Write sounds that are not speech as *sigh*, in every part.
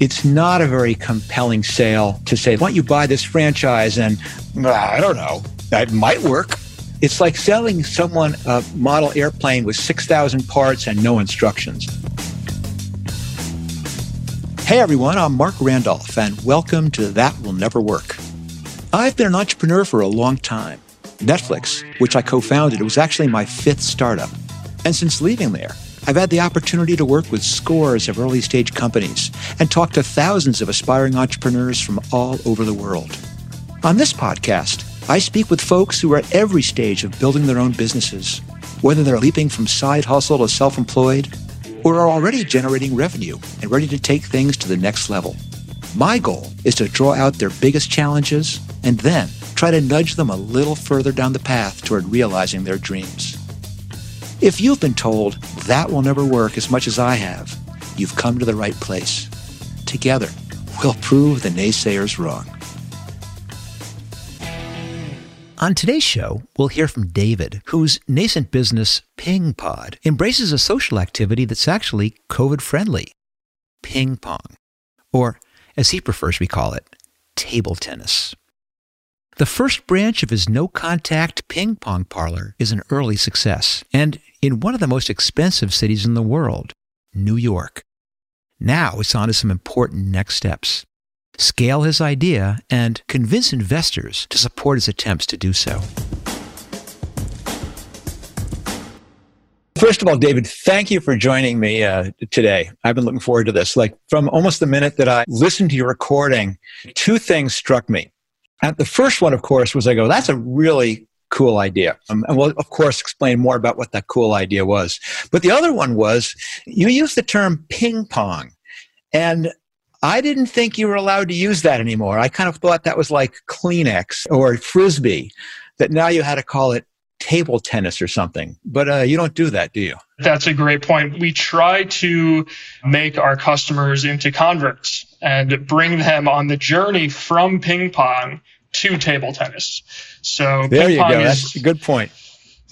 It's not a very compelling sale to say, why don't you buy this franchise? And uh, I don't know, that might work. It's like selling someone a model airplane with 6,000 parts and no instructions. Hey everyone, I'm Marc Randolph, and welcome to That Will Never Work. I've been an entrepreneur for a long time. Netflix, which I co founded, was actually my fifth startup. And since leaving there, I've had the opportunity to work with scores of early stage companies and talk to thousands of aspiring entrepreneurs from all over the world. On this podcast, I speak with folks who are at every stage of building their own businesses, whether they're leaping from side hustle to self employed or are already generating revenue and ready to take things to the next level. My goal is to draw out their biggest challenges and then try to nudge them a little further down the path toward realizing their dreams. If you've been told that will never work as much as I have, you've come to the right place. Together, we'll prove the naysayers wrong. On today's show, we'll hear from David, whose nascent business, PingPod, embraces a social activity that's actually COVID friendly ping pong, or as he prefers we call it, table tennis. The first branch of his no contact ping pong parlor is an early success, and in one of the most expensive cities in the world, New York. Now it's on to some important next steps scale his idea, and convince investors to support his attempts to do so. First of all, David, thank you for joining me uh, today. I've been looking forward to this. Like from almost the minute that I listened to your recording, two things struck me. And the first one, of course, was I go, that's a really cool idea. Um, and we'll, of course, explain more about what that cool idea was. But the other one was you used the term ping pong. And I didn't think you were allowed to use that anymore. I kind of thought that was like Kleenex or Frisbee, that now you had to call it table tennis or something. But uh, you don't do that, do you? That's a great point. We try to make our customers into converts and bring them on the journey from ping pong to table tennis. So there you go. That's a good point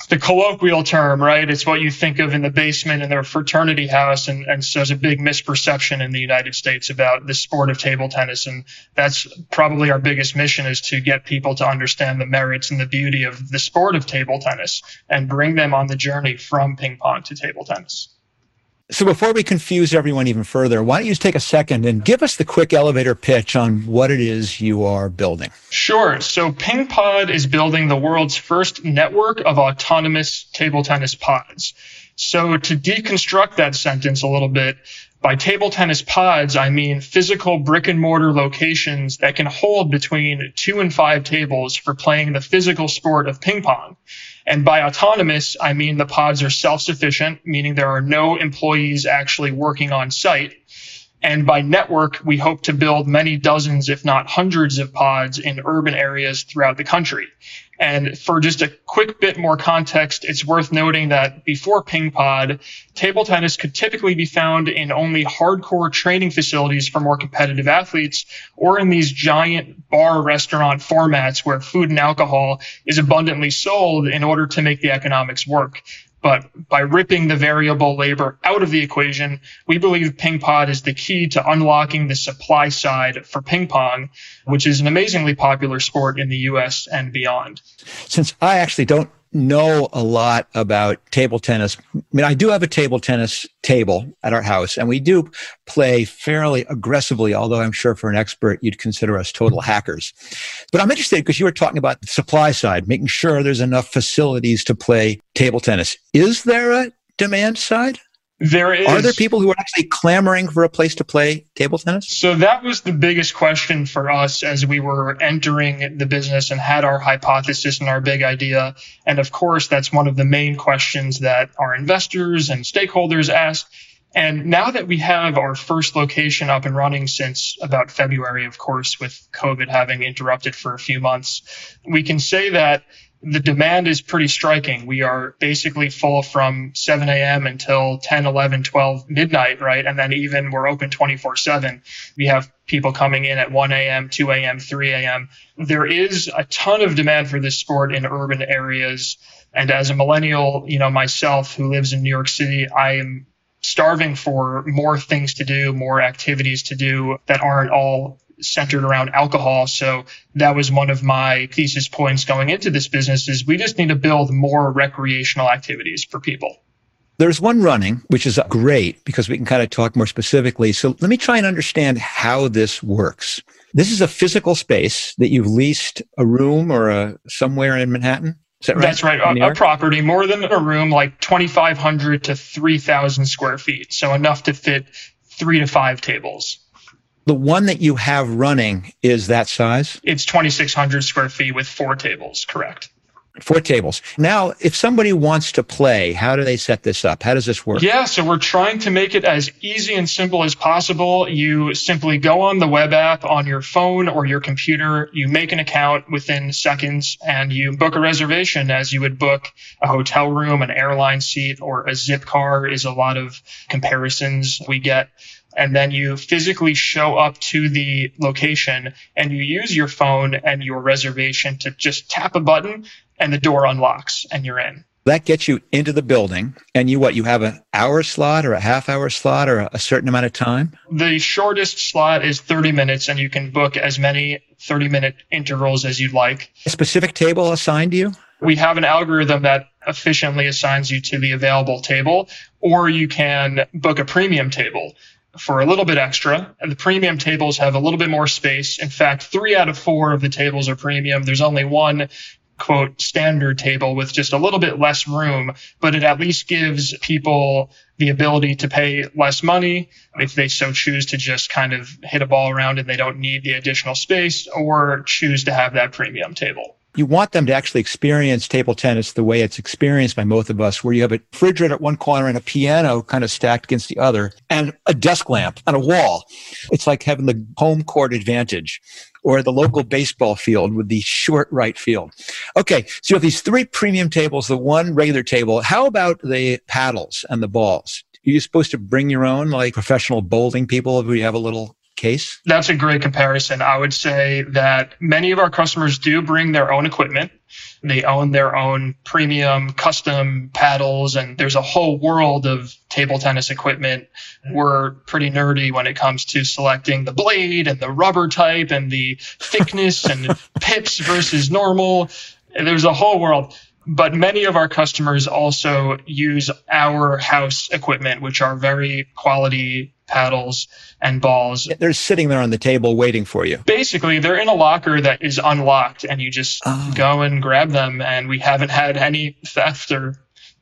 the colloquial term, right? It's what you think of in the basement in their fraternity house. And, and so there's a big misperception in the United States about the sport of table tennis. And that's probably our biggest mission is to get people to understand the merits and the beauty of the sport of table tennis and bring them on the journey from ping pong to table tennis. So before we confuse everyone even further, why don't you just take a second and give us the quick elevator pitch on what it is you are building? Sure. So PingPod is building the world's first network of autonomous table tennis pods. So to deconstruct that sentence a little bit, by table tennis pods, I mean physical brick and mortar locations that can hold between two and five tables for playing the physical sport of ping pong. And by autonomous, I mean the pods are self-sufficient, meaning there are no employees actually working on site. And by network, we hope to build many dozens, if not hundreds of pods in urban areas throughout the country. And for just a quick bit more context, it's worth noting that before PingPod, table tennis could typically be found in only hardcore training facilities for more competitive athletes or in these giant bar restaurant formats where food and alcohol is abundantly sold in order to make the economics work. But by ripping the variable labor out of the equation, we believe PingPod is the key to unlocking the supply side for ping pong, which is an amazingly popular sport in the US and beyond. Since I actually don't know a lot about table tennis. I mean, I do have a table tennis table at our house and we do play fairly aggressively, although I'm sure for an expert, you'd consider us total hackers. But I'm interested because you were talking about the supply side, making sure there's enough facilities to play table tennis. Is there a demand side? There is. Are there people who are actually clamoring for a place to play table tennis? So that was the biggest question for us as we were entering the business and had our hypothesis and our big idea. And of course, that's one of the main questions that our investors and stakeholders ask. And now that we have our first location up and running since about February, of course, with COVID having interrupted for a few months, we can say that the demand is pretty striking. We are basically full from 7 a.m. until 10, 11, 12 midnight, right? And then even we're open 24 7. We have people coming in at 1 a.m., 2 a.m., 3 a.m. There is a ton of demand for this sport in urban areas. And as a millennial, you know, myself who lives in New York City, I am starving for more things to do, more activities to do that aren't all centered around alcohol. So that was one of my thesis points going into this business is we just need to build more recreational activities for people. There's one running, which is great because we can kind of talk more specifically. So let me try and understand how this works. This is a physical space that you've leased a room or a somewhere in Manhattan. That right? That's right. A, a, property more than a room, like 2,500 to 3,000 square feet. So enough to fit three to five tables. The one that you have running is that size? It's 2,600 square feet with four tables, correct. Four tables. Now, if somebody wants to play, how do they set this up? How does this work? Yeah, so we're trying to make it as easy and simple as possible. You simply go on the web app on your phone or your computer, you make an account within seconds, and you book a reservation as you would book a hotel room, an airline seat, or a Zipcar, is a lot of comparisons we get and then you physically show up to the location and you use your phone and your reservation to just tap a button and the door unlocks and you're in. That gets you into the building and you what? You have an hour slot or a half hour slot or a certain amount of time? The shortest slot is 30 minutes and you can book as many 30 minute intervals as you'd like. A specific table assigned to you? We have an algorithm that efficiently assigns you to the available table, or you can book a premium table for a little bit extra. And the premium tables have a little bit more space. In fact, three out of four of the tables are premium. There's only one quote standard table with just a little bit less room, but it at least gives people the ability to pay less money if they so choose to just kind of hit a ball around and they don't need the additional space or choose to have that premium table you want them to actually experience table tennis the way it's experienced by both of us, where you have a refrigerator at one corner and a piano kind of stacked against the other and a desk lamp on a wall. It's like having the home court advantage or the local baseball field with the short right field. Okay. So you have these three premium tables, the one regular table. How about the paddles and the balls? Are you supposed to bring your own, like professional bowling people, we have a little case? That's a great comparison. I would say that many of our customers do bring their own equipment. They own their own premium custom paddles, and there's a whole world of table tennis equipment. We're pretty nerdy when it comes to selecting the blade and the rubber type and the thickness and *laughs* pips versus normal. There's a whole world but many of our customers also use our house equipment, which are very quality paddles and balls. They're sitting there on the table waiting for you. Basically, they're in a locker that is unlocked, and you just oh. go and grab them. And we haven't had any theft or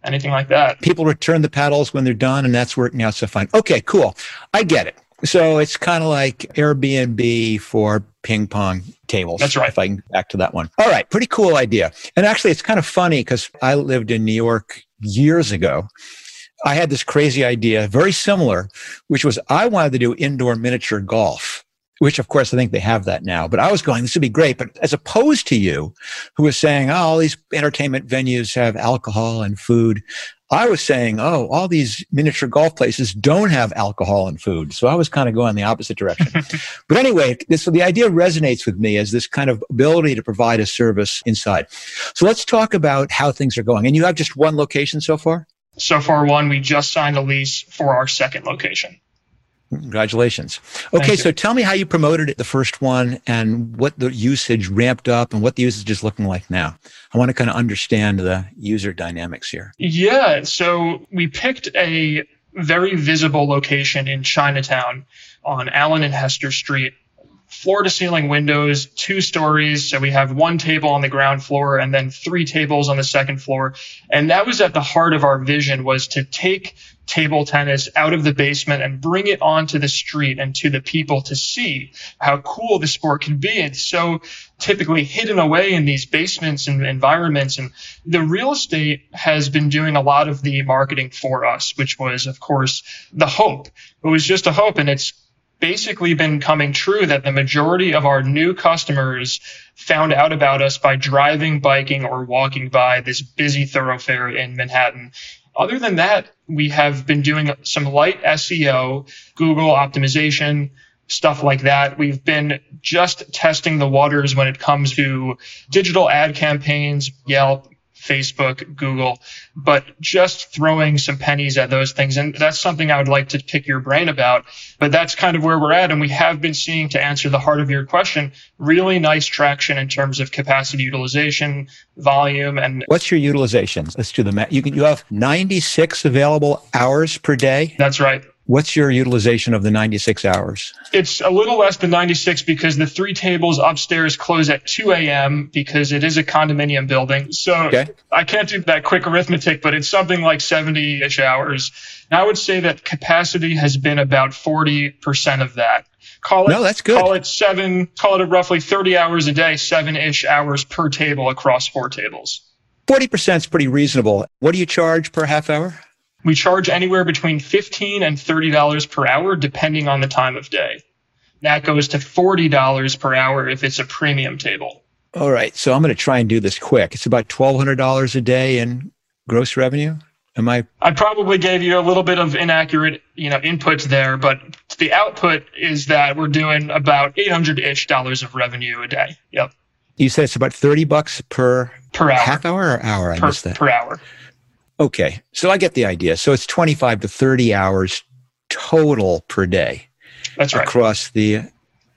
anything like that. People return the paddles when they're done, and that's working out so fine. Okay, cool. I get it. So it's kind of like Airbnb for ping pong tables. That's right. If I can get back to that one. All right. Pretty cool idea. And actually, it's kind of funny because I lived in New York years ago. I had this crazy idea, very similar, which was I wanted to do indoor miniature golf which of course I think they have that now. But I was going, this would be great. But as opposed to you, who was saying, oh, all these entertainment venues have alcohol and food, I was saying, oh, all these miniature golf places don't have alcohol and food. So I was kind of going the opposite direction. *laughs* but anyway, this, so the idea resonates with me as this kind of ability to provide a service inside. So let's talk about how things are going. And you have just one location so far? So far, one. We just signed a lease for our second location. Congratulations. Okay, so tell me how you promoted it, the first one, and what the usage ramped up and what the usage is looking like now. I want to kind of understand the user dynamics here. Yeah, so we picked a very visible location in Chinatown on Allen and Hester Street floor to ceiling windows, two stories. So we have one table on the ground floor and then three tables on the second floor. And that was at the heart of our vision was to take table tennis out of the basement and bring it onto the street and to the people to see how cool the sport can be. It's so typically hidden away in these basements and environments. And the real estate has been doing a lot of the marketing for us, which was, of course, the hope. It was just a hope. And it's basically been coming true that the majority of our new customers found out about us by driving, biking, or walking by this busy thoroughfare in Manhattan. Other than that, we have been doing some light SEO, Google optimization, stuff like that. We've been just testing the waters when it comes to digital ad campaigns, Yelp, Facebook, Google, but just throwing some pennies at those things. And that's something I would like to pick your brain about. But that's kind of where we're at. And we have been seeing, to answer the heart of your question, really nice traction in terms of capacity utilization, volume, and. What's your utilization? Let's do the math. You, can, you have 96 available hours per day? That's right. What's your utilization of the 96 hours? It's a little less than 96 because the three tables upstairs close at 2 a.m. because it is a condominium building. So okay. I can't do that quick arithmetic, but it's something like 70 ish hours. And I would say that capacity has been about 40% of that. Call it, no, that's good. Call it seven, call it roughly 30 hours a day, seven ish hours per table across four tables. 40% is pretty reasonable. What do you charge per half hour? We charge anywhere between 15 and $30 per hour, depending on the time of day. That goes to $40 per hour if it's a premium table. All right. So I'm going to try and do this quick. It's about $1,200 a day in gross revenue. Am I? I probably gave you a little bit of inaccurate, you know, inputs there, but the output is that we're doing about 800-ish dollars of revenue a day. Yep. You said it's about 30 bucks per per hour. half hour or hour? I per, missed that. Per hour. Okay. So I get the idea. So it's 25 to 30 hours total per day. That's right. Across the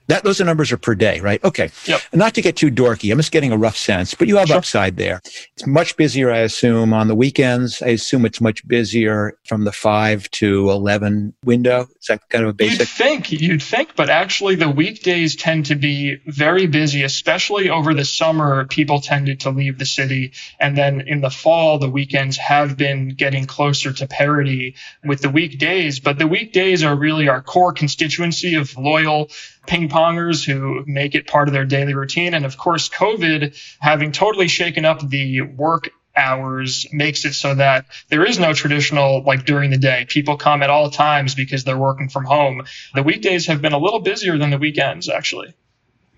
that those are numbers are per day, right? Okay. Yep. Not to get too dorky, I'm just getting a rough sense, but you have sure. upside there. It's much busier, I assume, on the weekends. I assume it's much busier from the five to eleven window. Is that kind of a basic? You'd think, you'd think, but actually the weekdays tend to be very busy, especially over the summer. People tended to leave the city, and then in the fall, the weekends have been getting closer to parity with the weekdays. But the weekdays are really our core constituency of loyal ping pongers who make it part of their daily routine. And of course, COVID having totally shaken up the work hours makes it so that there is no traditional like during the day. People come at all times because they're working from home. The weekdays have been a little busier than the weekends, actually.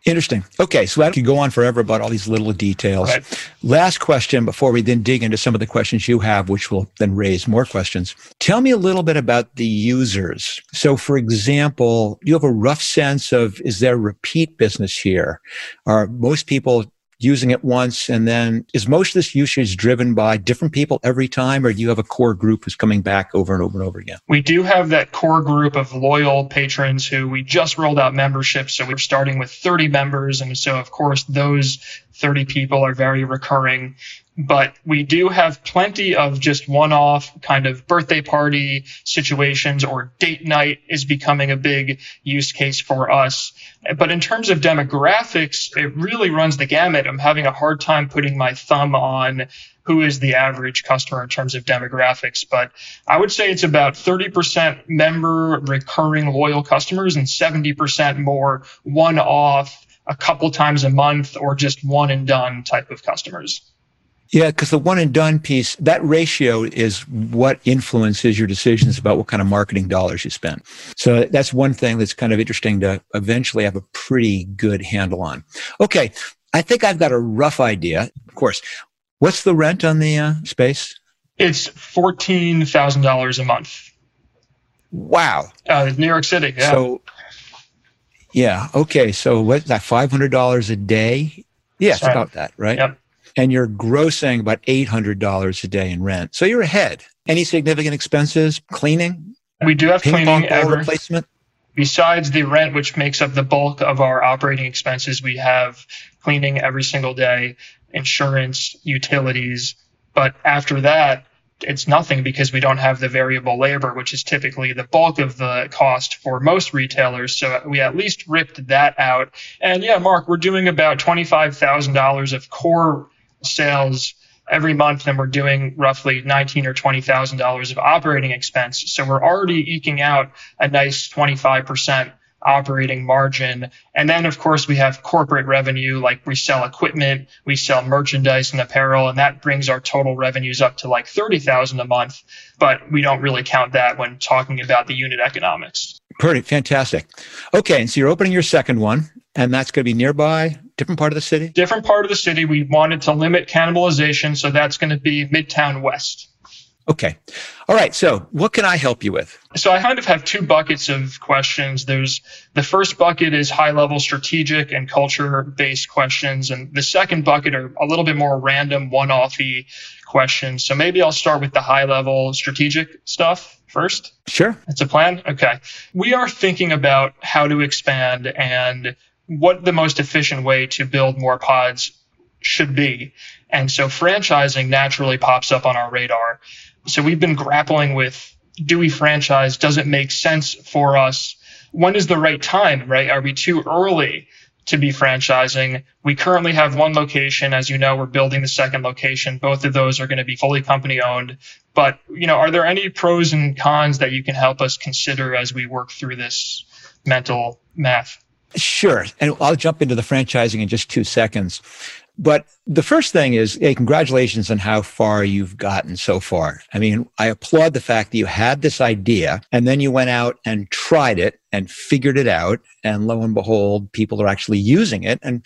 Interesting. Okay, so that could go on forever about all these little details. Right. Last question before we then dig into some of the questions you have, which will then raise more questions. Tell me a little bit about the users. So, for example, you have a rough sense of is there repeat business here? Are most people using it once and then is most of this usage driven by different people every time or do you have a core group who's coming back over and over and over again we do have that core group of loyal patrons who we just rolled out memberships so we're starting with 30 members and so of course those 30 people are very recurring but we do have plenty of just one off kind of birthday party situations or date night is becoming a big use case for us. But in terms of demographics, it really runs the gamut. I'm having a hard time putting my thumb on who is the average customer in terms of demographics. But I would say it's about 30% member recurring loyal customers and 70% more one off a couple times a month or just one and done type of customers. Yeah, because the one and done piece, that ratio is what influences your decisions about what kind of marketing dollars you spend. So that's one thing that's kind of interesting to eventually have a pretty good handle on. Okay, I think I've got a rough idea. Of course, what's the rent on the uh, space? It's $14,000 a month. Wow. Uh, New York City, yeah. So, yeah, okay. So what's that, $500 a day? Yeah, it's about that, right? Yep and you're grossing about $800 a day in rent. So you're ahead. Any significant expenses? Cleaning? We do have cleaning every, replacement. Besides the rent, which makes up the bulk of our operating expenses, we have cleaning every single day, insurance, utilities. But after that, it's nothing because we don't have the variable labor, which is typically the bulk of the cost for most retailers. So we at least ripped that out. And yeah, Marc, we're doing about $25,000 of core sales every month and we're doing roughly nineteen or twenty thousand dollars of operating expense. So we're already eking out a nice twenty five percent operating margin. And then of course we have corporate revenue, like we sell equipment, we sell merchandise and apparel, and that brings our total revenues up to like thirty thousand a month. But we don't really count that when talking about the unit economics. Pretty fantastic. Okay, and so you're opening your second one, and that's going to be nearby different part of the city? Different part of the city. We wanted to limit cannibalization, so that's going to be Midtown West. Okay. All right. So, what can I help you with? So, I kind of have two buckets of questions. There's the first bucket is high level strategic and culture based questions. And the second bucket are a little bit more random, one offy questions. So, maybe I'll start with the high level strategic stuff first. Sure. That's a plan. Okay. We are thinking about how to expand and what the most efficient way to build more pods should be. And so franchising naturally pops up on our radar. So we've been grappling with do we franchise? Does it make sense for us? When is the right time, right? Are we too early to be franchising? We currently have one location. As you know, we're building the second location. Both of those are going to be fully company owned. But, you know, are there any pros and cons that you can help us consider as we work through this mental math? Sure. And I'll jump into the franchising in just two seconds. But the first thing is, hey, congratulations on how far you've gotten so far. I mean, I applaud the fact that you had this idea and then you went out and tried it and figured it out. And lo and behold, people are actually using it. And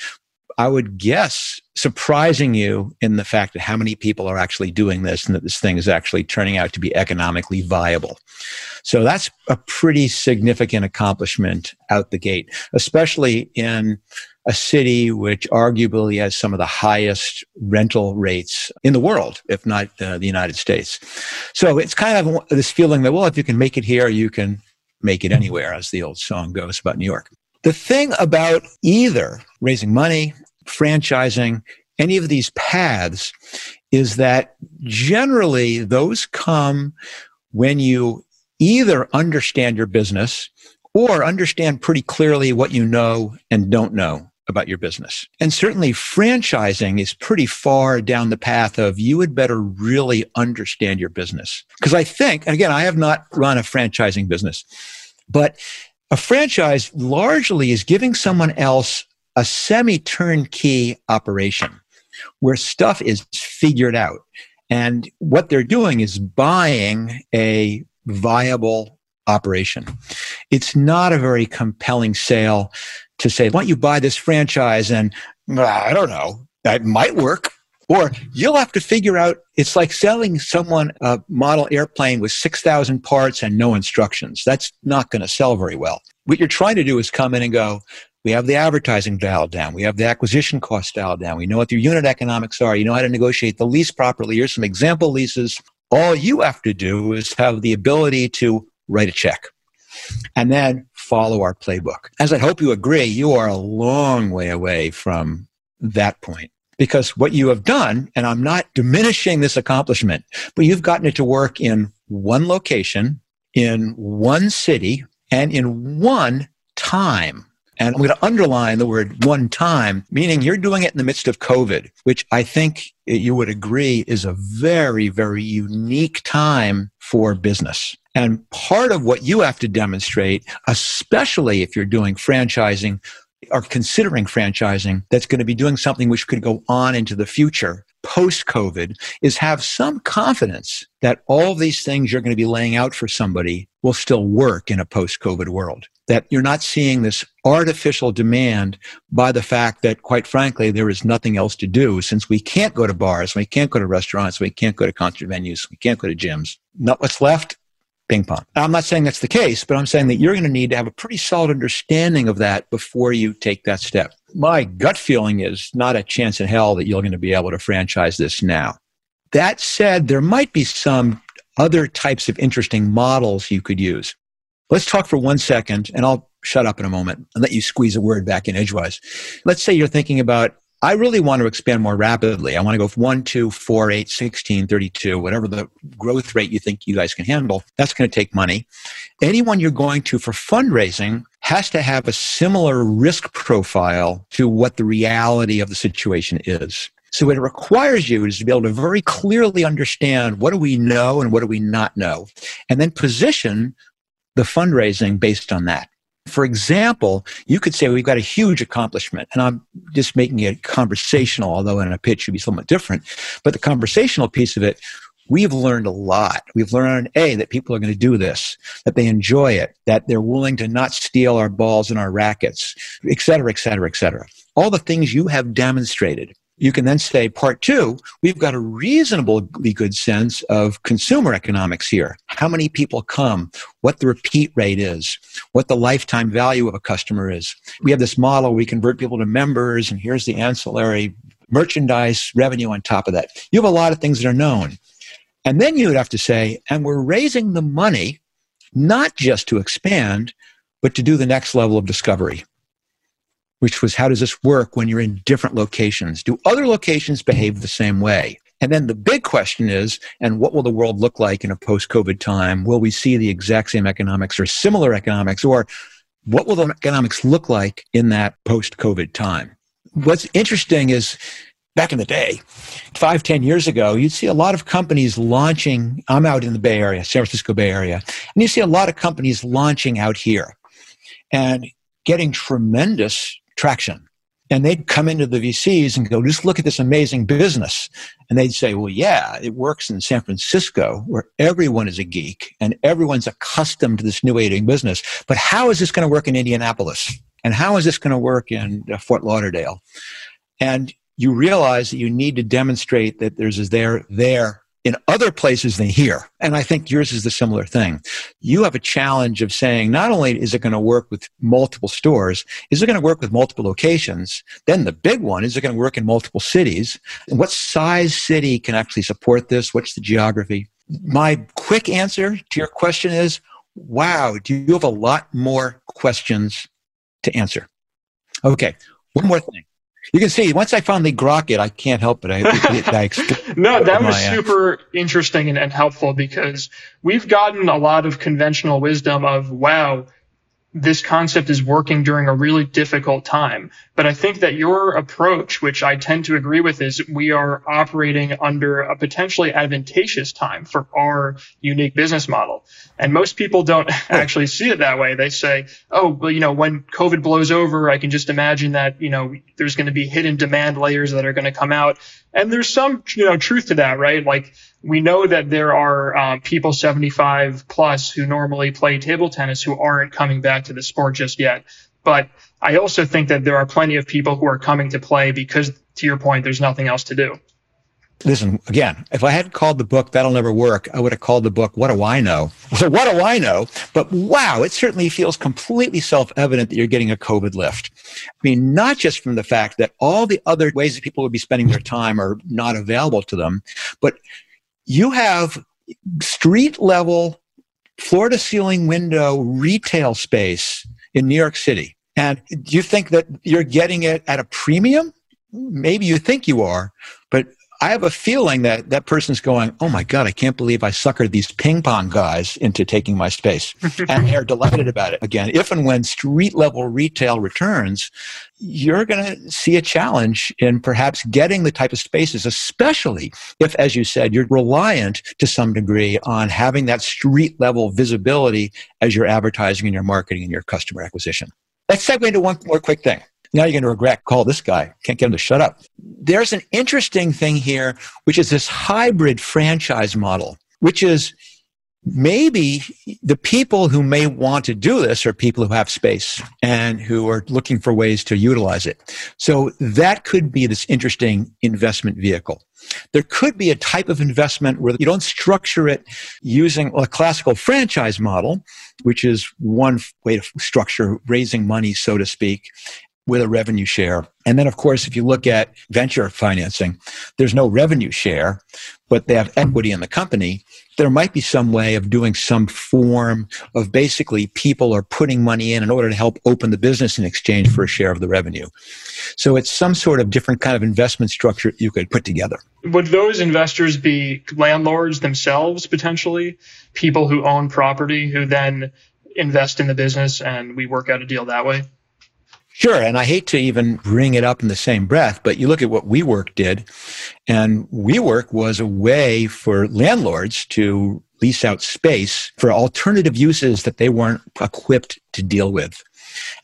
I would guess surprising you in the fact that how many people are actually doing this and that this thing is actually turning out to be economically viable. So that's a pretty significant accomplishment out the gate, especially in a city which arguably has some of the highest rental rates in the world, if not uh, the United States. So it's kind of this feeling that, well, if you can make it here, you can make it anywhere, as the old song goes about New York. The thing about either raising money, franchising, any of these paths is that generally those come when you either understand your business or understand pretty clearly what you know and don't know about your business. And certainly franchising is pretty far down the path of you had better really understand your business. Because I think, and again, I have not run a franchising business, but a franchise largely is giving someone else a semi turnkey operation where stuff is figured out. And what they're doing is buying a viable operation. It's not a very compelling sale to say, why don't you buy this franchise? And uh, I don't know, that might work. Or you'll have to figure out, it's like selling someone a model airplane with 6,000 parts and no instructions. That's not going to sell very well. What you're trying to do is come in and go, we have the advertising dialed down. We have the acquisition cost dialed down. We know what your unit economics are. You know how to negotiate the lease properly. Here's some example leases. All you have to do is have the ability to write a check and then follow our playbook. As I hope you agree, you are a long way away from that point because what you have done, and I'm not diminishing this accomplishment, but you've gotten it to work in one location, in one city, and in one time. And I'm going to underline the word one time, meaning you're doing it in the midst of COVID, which I think you would agree is a very, very unique time for business. And part of what you have to demonstrate, especially if you're doing franchising or considering franchising, that's going to be doing something which could go on into the future post COVID, is have some confidence that all these things you're going to be laying out for somebody will still work in a post COVID world. That you're not seeing this artificial demand by the fact that, quite frankly, there is nothing else to do since we can't go to bars, we can't go to restaurants, we can't go to concert venues, we can't go to gyms. Not what's left ping pong. I'm not saying that's the case, but I'm saying that you're going to need to have a pretty solid understanding of that before you take that step. My gut feeling is not a chance in hell that you're going to be able to franchise this now. That said, there might be some other types of interesting models you could use. Let's talk for one second, and I'll shut up in a moment and let you squeeze a word back in edgewise. Let's say you're thinking about I really want to expand more rapidly. I want to go from 1, 2, 4, 8, 16, 32, whatever the growth rate you think you guys can handle. That's going to take money. Anyone you're going to for fundraising has to have a similar risk profile to what the reality of the situation is. So what it requires you is to be able to very clearly understand what do we know and what do we not know, and then position the fundraising based on that. For example, you could say we've got a huge accomplishment, and I'm just making it conversational, although in a pitch would be somewhat different. But the conversational piece of it, we've learned a lot. We've learned, A, that people are going to do this, that they enjoy it, that they're willing to not steal our balls and our rackets, et cetera, et cetera, et cetera. All the things you have demonstrated you can then say, part two, we've got a reasonably good sense of consumer economics here. How many people come, what the repeat rate is, what the lifetime value of a customer is. We have this model, we convert people to members, and here's the ancillary merchandise revenue on top of that. You have a lot of things that are known. And then you would have to say, and we're raising the money not just to expand, but to do the next level of discovery which was how does this work when you're in different locations? Do other locations behave the same way? And then the big question is, and what will the world look like in a post COVID time? Will we see the exact same economics or similar economics? Or what will the economics look like in that post COVID time? What's interesting is back in the day, five, ten years ago, you'd see a lot of companies launching. I'm out in the Bay Area, San Francisco Bay Area, and you see a lot of companies launching out here and getting tremendous traction. And they'd come into the VCs and go, just look at this amazing business. And they'd say, well, yeah, it works in San Francisco where everyone is a geek and everyone's accustomed to this new doing business. But how is this going to work in Indianapolis? And how is this going to work in uh, Fort Lauderdale? And you realize that you need to demonstrate that there's a there, there in other places than here. And I think yours is the similar thing. You have a challenge of saying, not only is it going to work with multiple stores, is it going to work with multiple locations? Then the big one, is it going to work in multiple cities? And what size city can actually support this? What's the geography? My quick answer to your question is, wow, do you have a lot more questions to answer? Okay. One more thing you can see once I finally grok it, I can't help it. I, I *laughs* no, that was super interesting and, and helpful because we've gotten a lot of conventional wisdom of wow, this concept is working during a really difficult time. But I think that your approach, which I tend to agree with, is we are operating under a potentially advantageous time for our unique business model. And most people don't *laughs* actually see it that way. They say, oh, well, you know, when COVID blows over, I can just imagine that, you know, there's going to be hidden demand layers that are going to come out. And there's some, you know, truth to that, right? Like we know that there are um, people 75 plus who normally play table tennis who aren't coming back to the sport just yet. But I also think that there are plenty of people who are coming to play because, to your point, there's nothing else to do. Listen, again, if I hadn't called the book That'll Never Work, I would have called the book What Do I Know? *laughs* So, what do I know? But wow, it certainly feels completely self evident that you're getting a COVID lift. I mean, not just from the fact that all the other ways that people would be spending their time are not available to them, but you have street level, floor to ceiling window retail space in New York City. And do you think that you're getting it at a premium? Maybe you think you are, but I have a feeling that that person's going, Oh my God, I can't believe I suckered these ping pong guys into taking my space. *laughs* and they're delighted about it. Again, if and when street level retail returns, you're going to see a challenge in perhaps getting the type of spaces, especially if, as you said, you're reliant to some degree on having that street level visibility as you're advertising and your marketing and your customer acquisition. Let's segue into one more quick thing. Now you're going to regret call this guy. Can't get him to shut up. There's an interesting thing here, which is this hybrid franchise model, which is maybe the people who may want to do this are people who have space and who are looking for ways to utilize it. So that could be this interesting investment vehicle. There could be a type of investment where you don't structure it using a classical franchise model, which is one way to structure raising money, so to speak with a revenue share. And then, of course, if you look at venture financing, there's no revenue share, but they have equity in the company. There might be some way of doing some form of basically people are putting money in in order to help open the business in exchange for a share of the revenue. So it's some sort of different kind of investment structure you could put together. Would those investors be landlords themselves, potentially? People who own property who then invest in the business and we work out a deal that way? Sure. And I hate to even bring it up in the same breath, but you look at what WeWork did, and WeWork was a way for landlords to lease out space for alternative uses that they weren't equipped to deal with.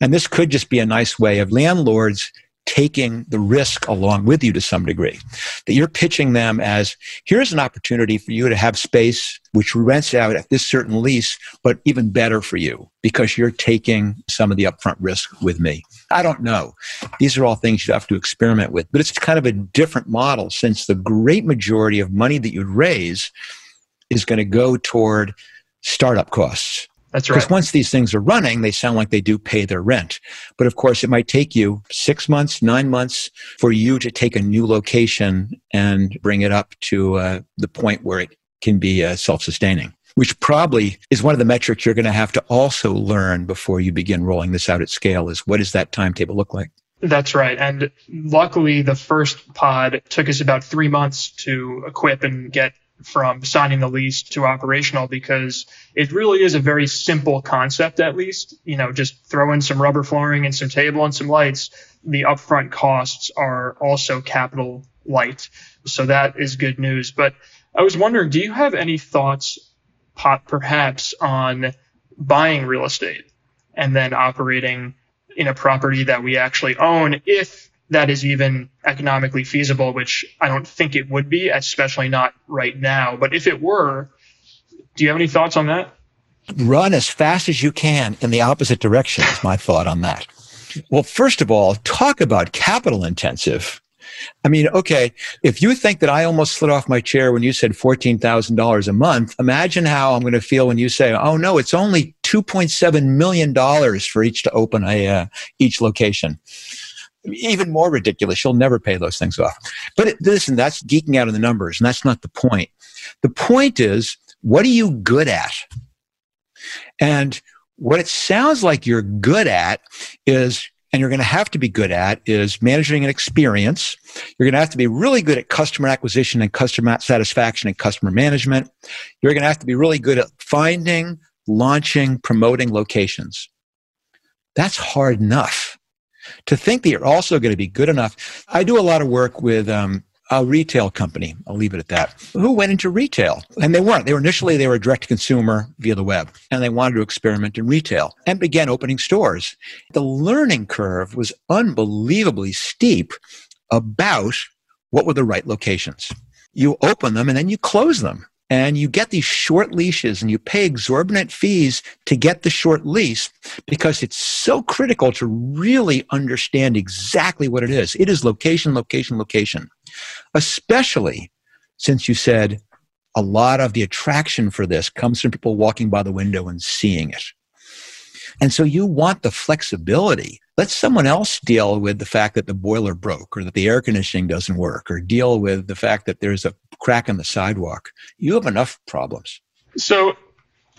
And this could just be a nice way of landlords taking the risk along with you to some degree. That you're pitching them as here's an opportunity for you to have space which rents out at this certain lease, but even better for you because you're taking some of the upfront risk with me. I don't know. These are all things you have to experiment with, but it's kind of a different model since the great majority of money that you'd raise is going to go toward startup costs. That's right. Because once these things are running, they sound like they do pay their rent. But of course, it might take you six months, nine months for you to take a new location and bring it up to uh, the point where it can be uh, self sustaining, which probably is one of the metrics you're going to have to also learn before you begin rolling this out at scale is what does that timetable look like? That's right. And luckily, the first pod took us about three months to equip and get from signing the lease to operational because it really is a very simple concept, at least. You know, just throw in some rubber flooring and some table and some lights. The upfront costs are also capital light. So that is good news. But I was wondering, do you have any thoughts, perhaps, on buying real estate and then operating in a property that we actually own if that is even economically feasible, which I don't think it would be, especially not right now. But if it were, do you have any thoughts on that? Run as fast as you can in the opposite direction is my thought on that. Well, first of all, talk about capital intensive. I mean, okay, if you think that I almost slid off my chair when you said $14,000 a month, imagine how I'm going to feel when you say, oh no, it's only $2.7 million for each to open a, uh, each location. Even more ridiculous. You'll never pay those things off. But it, listen, that's geeking out on the numbers, and that's not the point. The point is, what are you good at? And what it sounds like you're good at is and you're going to have to be good at is managing an experience. You're going to have to be really good at customer acquisition and customer satisfaction and customer management. You're going to have to be really good at finding, launching, promoting locations. That's hard enough. To think that you're also going to be good enough. I do a lot of work with um, a retail company. I'll leave it at that. Who went into retail? And they weren't. They were initially they were direct to consumer via the web, and they wanted to experiment in retail and began opening stores. The learning curve was unbelievably steep about what were the right locations. You open them and then you close them. And you get these short leashes and you pay exorbitant fees to get the short lease because it's so critical to really understand exactly what it is. It is location, location, location especially since you said a lot of the attraction for this comes from people walking by the window and seeing it. And so you want the flexibility. Let someone else deal with the fact that the boiler broke or that the air conditioning doesn't work or deal with the fact that there's a crack in the sidewalk. You have enough problems. So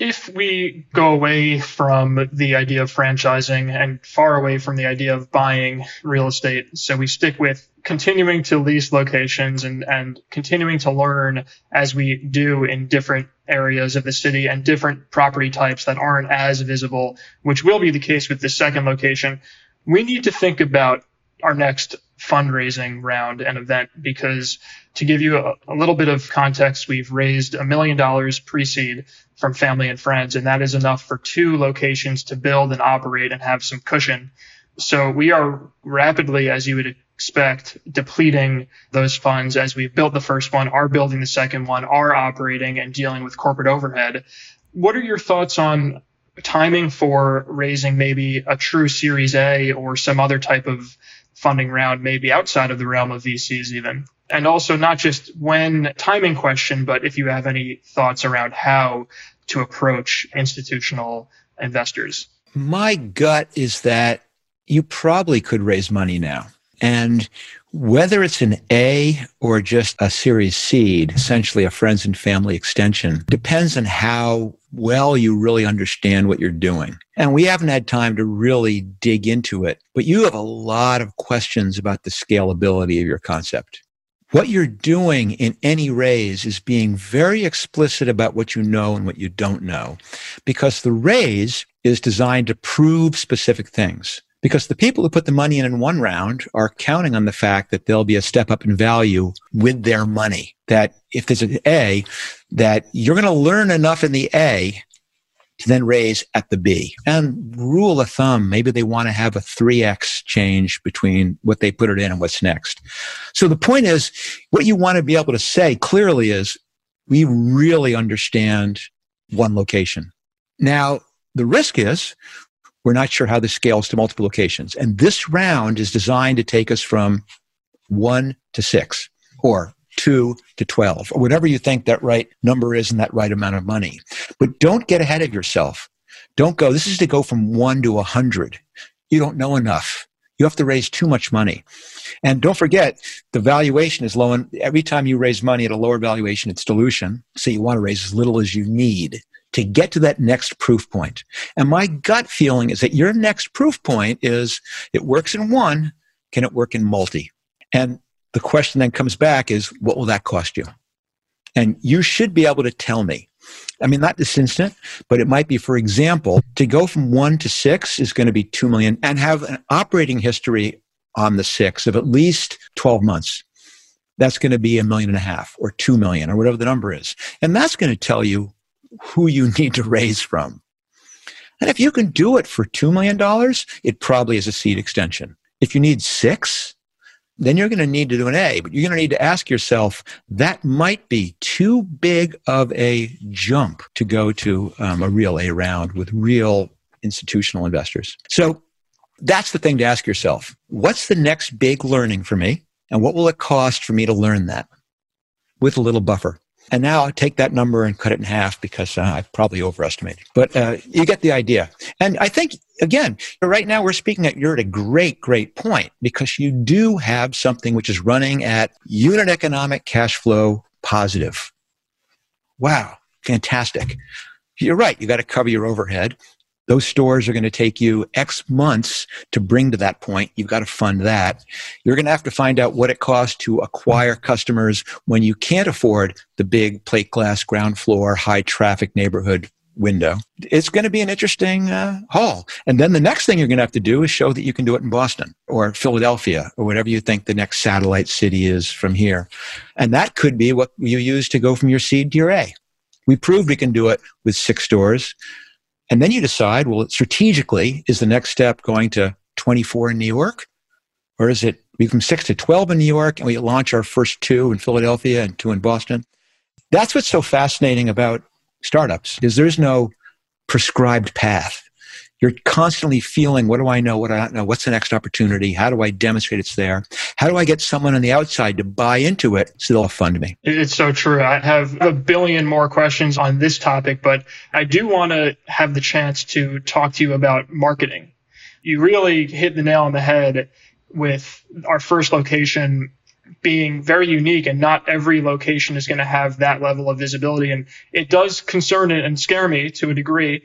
if we go away from the idea of franchising and far away from the idea of buying real estate, so we stick with continuing to lease locations and, and continuing to learn as we do in different areas of the city and different property types that aren't as visible, which will be the case with the second location, we need to think about our next fundraising round and event because to give you a, a little bit of context, we've raised a million dollars pre-seed from family and friends, and that is enough for two locations to build and operate and have some cushion. So we are rapidly, as you would expect, depleting those funds as we've built the first one, are building the second one, are operating and dealing with corporate overhead. What are your thoughts on timing for raising maybe a true Series A or some other type of funding round, maybe outside of the realm of VCs even? And also not just when timing question, but if you have any thoughts around how to approach institutional investors. My gut is that you probably could raise money now. And whether it's an A or just a series seed, essentially a friends and family extension, depends on how well you really understand what you're doing. And we haven't had time to really dig into it, but you have a lot of questions about the scalability of your concept. What you're doing in any raise is being very explicit about what you know and what you don't know, because the raise is designed to prove specific things because the people who put the money in in one round are counting on the fact that there'll be a step up in value with their money. That if there's an A, that you're going to learn enough in the A to then raise at the B. And rule of thumb, maybe they want to have a 3x change between what they put it in and what's next. So the point is, what you want to be able to say clearly is, we really understand one location. Now, the risk is we're not sure how this scales to multiple locations. And this round is designed to take us from one to six or two to 12 or whatever you think that right number is and that right amount of money. But don't get ahead of yourself. Don't go, this is to go from one to a hundred. You don't know enough. You have to raise too much money. And don't forget, the valuation is low. And every time you raise money at a lower valuation, it's dilution. So you want to raise as little as you need to get to that next proof point. And my gut feeling is that your next proof point is it works in one, can it work in multi? And the question then comes back is what will that cost you? And you should be able to tell me. I mean, not this instant, but it might be, for example, to go from one to six is going to be two million and have an operating history on the six of at least 12 months. That's going to be a million and a half or two million or whatever the number is. And that's going to tell you who you *laughs* need to raise from. And if you can do it for $2 million, it probably is a seed extension. If you need six, then you're going to need to do an A, but you're going to need to ask yourself, that might be too big of a jump to go to um, a real A round with real institutional investors. So that's the thing to ask yourself. What's the next big learning for me? And what will it cost for me to learn that with a little buffer? And now I take that number and cut it in half because uh, I've probably overestimated. But uh, you get the idea. And I think, again, right now we're speaking at, you're at a great, great point because you do have something which is running at unit economic cash flow positive. Wow, fantastic. You're right. You got to cover your overhead. Those stores are going to take you X months to bring to that point. You've got to fund that. You're going to have to find out what it costs to acquire customers when you can't afford the big plate glass ground floor, high traffic neighborhood window. It's going to be an interesting uh, haul. And then the next thing you're going to have to do is show that you can do it in Boston or Philadelphia or whatever you think the next satellite city is from here. And that could be what you use to go from your seed to your A. We proved we can do it with six stores. And then you decide, well, strategically, is the next step going to 24 in New York? Or is it we from six to 12 in New York and we launch our first two in Philadelphia and two in Boston? That's what's so fascinating about startups is there's no prescribed path you're constantly feeling what do i know? What i not know? What's the next opportunity? How do i demonstrate it's there? How do i get someone on the outside to buy into it so they'll fund me? It's so true. I have a billion more questions on this topic but i do want to have the chance to talk to you about marketing. You really hit the nail on the head with our first location being very unique and not every location is going to have that level of visibility. And it does concern and scare me to a degree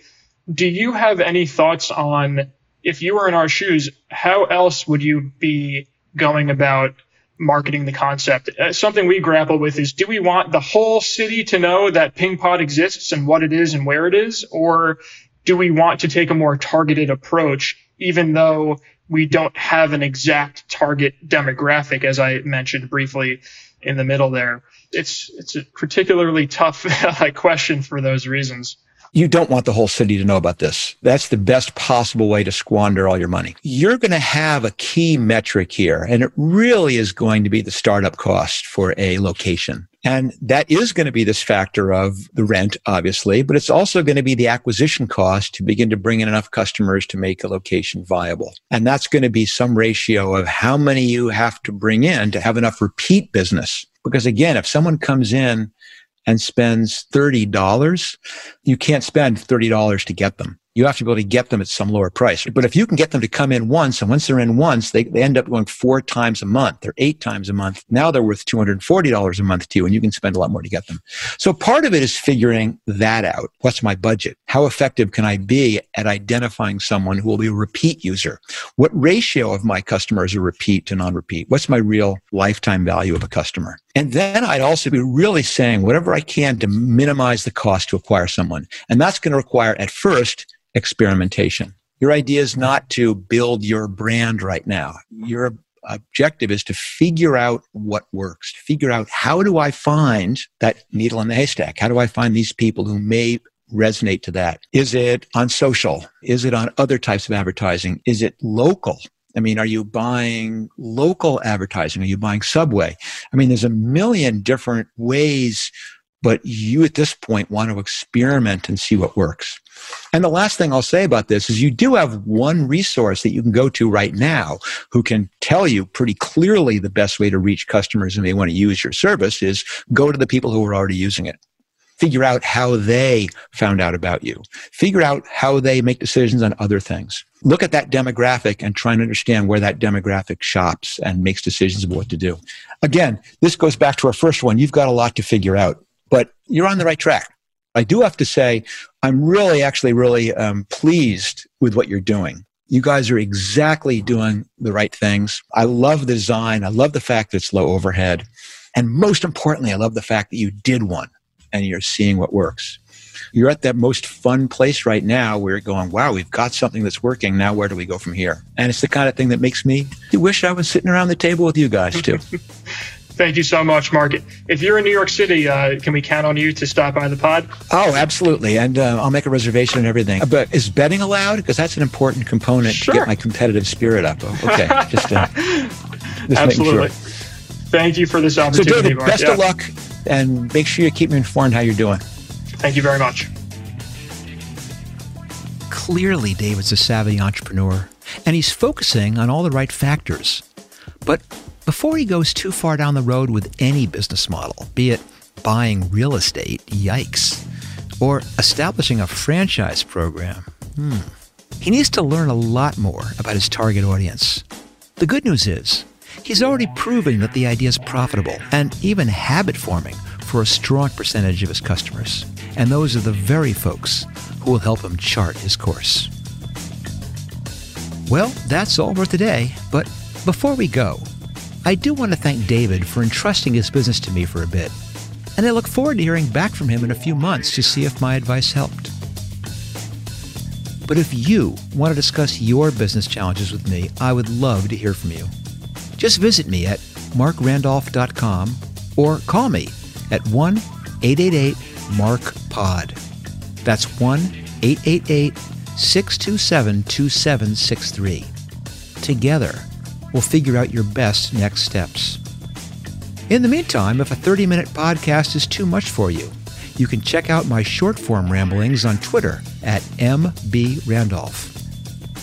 do you have any thoughts on if you were in our shoes, how else would you be going about marketing the concept? Uh, something we grapple with is do we want the whole city to know that PingPod exists and what it is and where it is? Or do we want to take a more targeted approach, even though we don't have an exact target demographic, as I mentioned briefly in the middle there? It's, it's a particularly tough *laughs* question for those reasons you don't want the whole city to know about this. That's the best possible way to squander all your money. You're going to have a key metric here, and it really is going to be the startup cost for a location. And that is going to be this factor of the rent, obviously, but it's also going to be the acquisition cost to begin to bring in enough customers to make a location viable. And that's going to be some ratio of how many you have to bring in to have enough repeat business. Because again, if someone comes in and spends $30, you can't spend $30 to get them you have to be able to get them at some lower price. But if you can get them to come in once, and once they're in once, they, they end up going four times a month or eight times a month. Now they're worth $240 a month to you, and you can spend a lot more to get them. So part of it is figuring that out. What's my budget? How effective can I be at identifying someone who will be a repeat user? What ratio of my customers are repeat to non-repeat? What's my real lifetime value of a customer? And then I'd also be really saying whatever I can to minimize the cost to acquire someone. And that's going to require at first experimentation. Your idea is not to build your brand right now. Your objective is to figure out what works, figure out how do I find that needle in the haystack? How do I find these people who may resonate to that? Is it on social? Is it on other types of advertising? Is it local? I mean, are you buying local advertising? Are you buying Subway? I mean, there's a million different ways, but you at this point want to experiment and see what works. And the last thing I'll say about this is you do have one resource that you can go to right now who can tell you pretty clearly the best way to reach customers and they want to use your service is go to the people who are already using it. Figure out how they found out about you. Figure out how they make decisions on other things. Look at that demographic and try and understand where that demographic shops and makes decisions about what to do. Again, this goes back to our first one. You've got a lot to figure out, but you're on the right track. I do have to say, I'm really, actually, really um, pleased with what you're doing. You guys are exactly doing the right things. I love the design. I love the fact that it's low overhead. And most importantly, I love the fact that you did one and you're seeing what works. You're at that most fun place right now where you're going, wow, we've got something that's working. Now, where do we go from here? And it's the kind of thing that makes me wish I was sitting around the table with you guys too. *laughs* Thank you so much, Marc. If you're in New York City, uh, can we count on you to stop by the pod? Oh, absolutely. And uh, I'll make a reservation and everything. But is betting allowed? Because that's an important component sure. to get my competitive spirit up. *laughs* Okay. just, uh, just absolutely. Sure. Thank you for this opportunity. So, David, Marc. best yeah. of luck and make sure you keep me informed how you're doing. Thank you very much. Clearly, David's a savvy entrepreneur, and he's focusing on all the right factors. But before he goes too far down the road with any business model, be it buying real estate, yikes, or establishing a franchise program, hmm, he needs to learn a lot more about his target audience. The good news is, he's already proven that the idea is profitable and even habit forming for a strong percentage of his customers. And those are the very folks who will help him chart his course. Well, that's all for today, but before we go, I do want to thank David for entrusting his business to me for a bit, and I look forward to hearing back from him in a few months to see if my advice helped. But if you want to discuss your business challenges with me, I would love to hear from you. Just visit me at marcrandolph.com or call me at 1 888 Marc Pod. That's 1 888 627 2763. Together, will figure out your best next steps. In the meantime, if a 30 minute podcast is too much for you, you can check out my short form ramblings on Twitter at mbrandolph.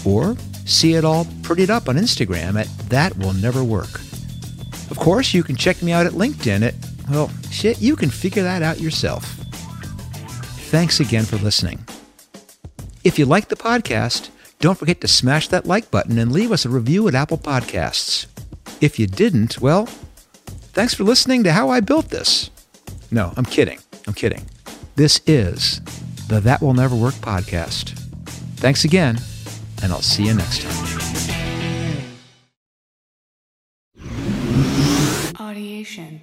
Or see it all prettied up on Instagram at That Will Never Work. Of course, you can check me out at LinkedIn at, well, shit, you can figure that out yourself. Thanks again for listening. If you like the podcast, don't forget to smash that like button and leave us a review at Apple Podcasts. If you didn't, well, thanks for listening to how I built this. No, I'm kidding. I'm kidding. This is the That Will Never Work podcast. Thanks again, and I'll see you next time. Audiation.